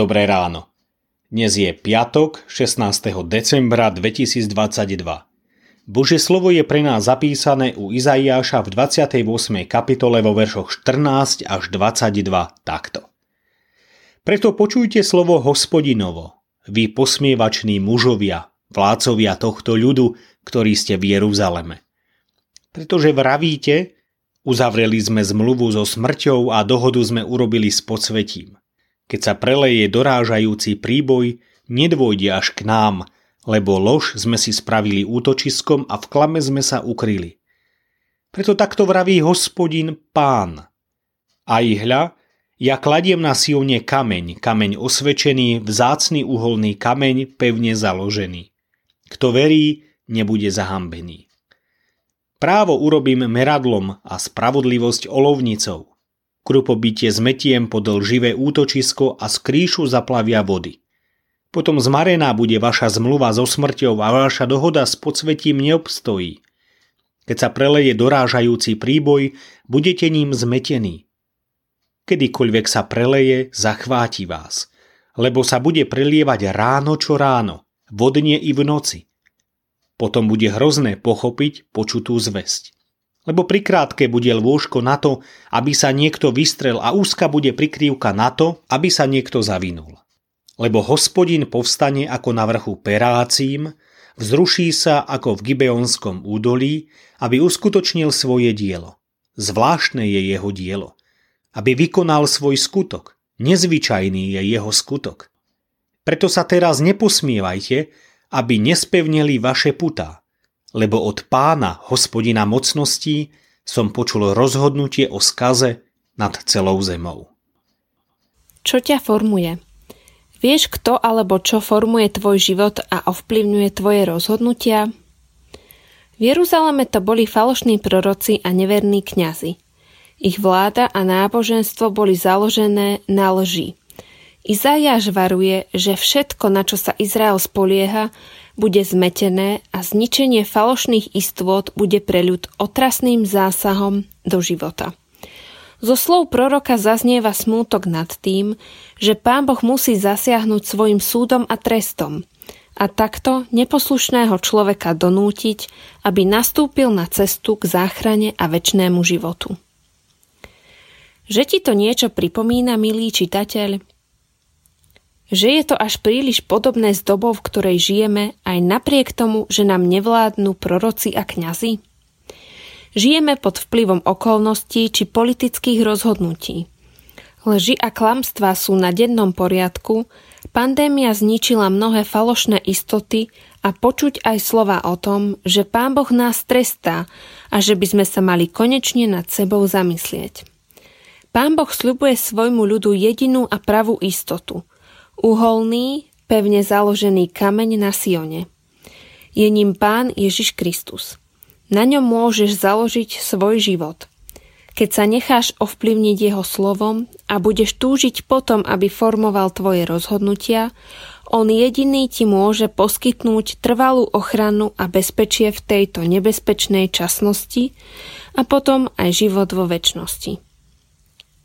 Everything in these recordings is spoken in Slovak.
Dobré ráno. Dnes je piatok 16. decembra 2022. Bože slovo je pre nás zapísané u Izaiáša v 28. kapitole vo veršoch 14 až 22 takto. Preto počujte slovo hospodinovo, vy posmievační mužovia, vládcovia tohto ľudu, ktorí ste v Jeruzaleme. Pretože vravíte, uzavreli sme zmluvu so smrťou a dohodu sme urobili s podsvetím. Keď sa preleje dorážajúci príboj, nedôjde až k nám, lebo lož sme si spravili útočiskom a v klame sme sa ukryli. Preto takto vraví hospodin pán. A hľa, ja kladiem na Sione kameň, kameň osvečený, vzácný uholný kameň, pevne založený. Kto verí, nebude zahambený. Právo urobím meradlom a spravodlivosť olovnicou. Krupobytie zmetiem pod lživé útočisko a z kríšu zaplavia vody. Potom zmarená bude vaša zmluva so smrťou a vaša dohoda s podsvetím neobstojí. Keď sa preleje dorážajúci príboj, budete ním zmetení. Kedykoľvek sa preleje, zachváti vás, lebo sa bude prelievať ráno čo ráno, vodne i v noci. Potom bude hrozné pochopiť počutú zväzť lebo prikrátke bude lôžko na to, aby sa niekto vystrel a úzka bude prikrývka na to, aby sa niekto zavinul. Lebo hospodin povstane ako na vrchu Perácím, vzruší sa ako v Gibeonskom údolí, aby uskutočnil svoje dielo. Zvláštne je jeho dielo. Aby vykonal svoj skutok. Nezvyčajný je jeho skutok. Preto sa teraz neposmievajte, aby nespevneli vaše putá lebo od pána, hospodina mocností, som počul rozhodnutie o skaze nad celou zemou. Čo ťa formuje? Vieš, kto alebo čo formuje tvoj život a ovplyvňuje tvoje rozhodnutia? V Jeruzaleme to boli falošní proroci a neverní kňazi. Ich vláda a náboženstvo boli založené na lži. Izajáš varuje, že všetko, na čo sa Izrael spolieha, bude zmetené a zničenie falošných istôt bude pre ľud otrasným zásahom do života. Zo slov proroka zaznieva smútok nad tým, že pán Boh musí zasiahnuť svojim súdom a trestom a takto neposlušného človeka donútiť, aby nastúpil na cestu k záchrane a väčšnému životu. Že ti to niečo pripomína, milý čitateľ? Že je to až príliš podobné s dobou, v ktorej žijeme, aj napriek tomu, že nám nevládnu proroci a kňazi? Žijeme pod vplyvom okolností či politických rozhodnutí. Lži a klamstvá sú na dennom poriadku, pandémia zničila mnohé falošné istoty a počuť aj slova o tom, že Pán Boh nás trestá a že by sme sa mali konečne nad sebou zamyslieť. Pán Boh sľubuje svojmu ľudu jedinú a pravú istotu – uholný, pevne založený kameň na Sione. Je ním Pán Ježiš Kristus. Na ňom môžeš založiť svoj život. Keď sa necháš ovplyvniť jeho slovom a budeš túžiť potom, aby formoval tvoje rozhodnutia, on jediný ti môže poskytnúť trvalú ochranu a bezpečie v tejto nebezpečnej časnosti a potom aj život vo väčšnosti.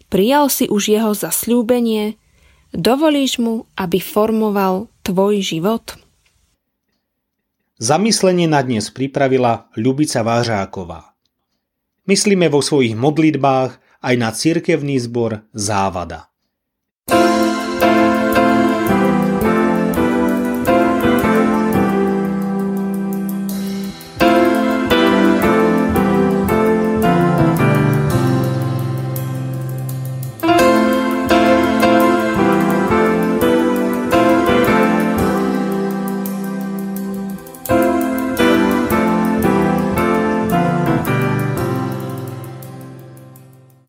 Prijal si už jeho zasľúbenie, Dovolíš mu, aby formoval tvoj život? Zamyslenie na dnes pripravila Ľubica Vážáková. Myslíme vo svojich modlitbách aj na cirkevný zbor Závada.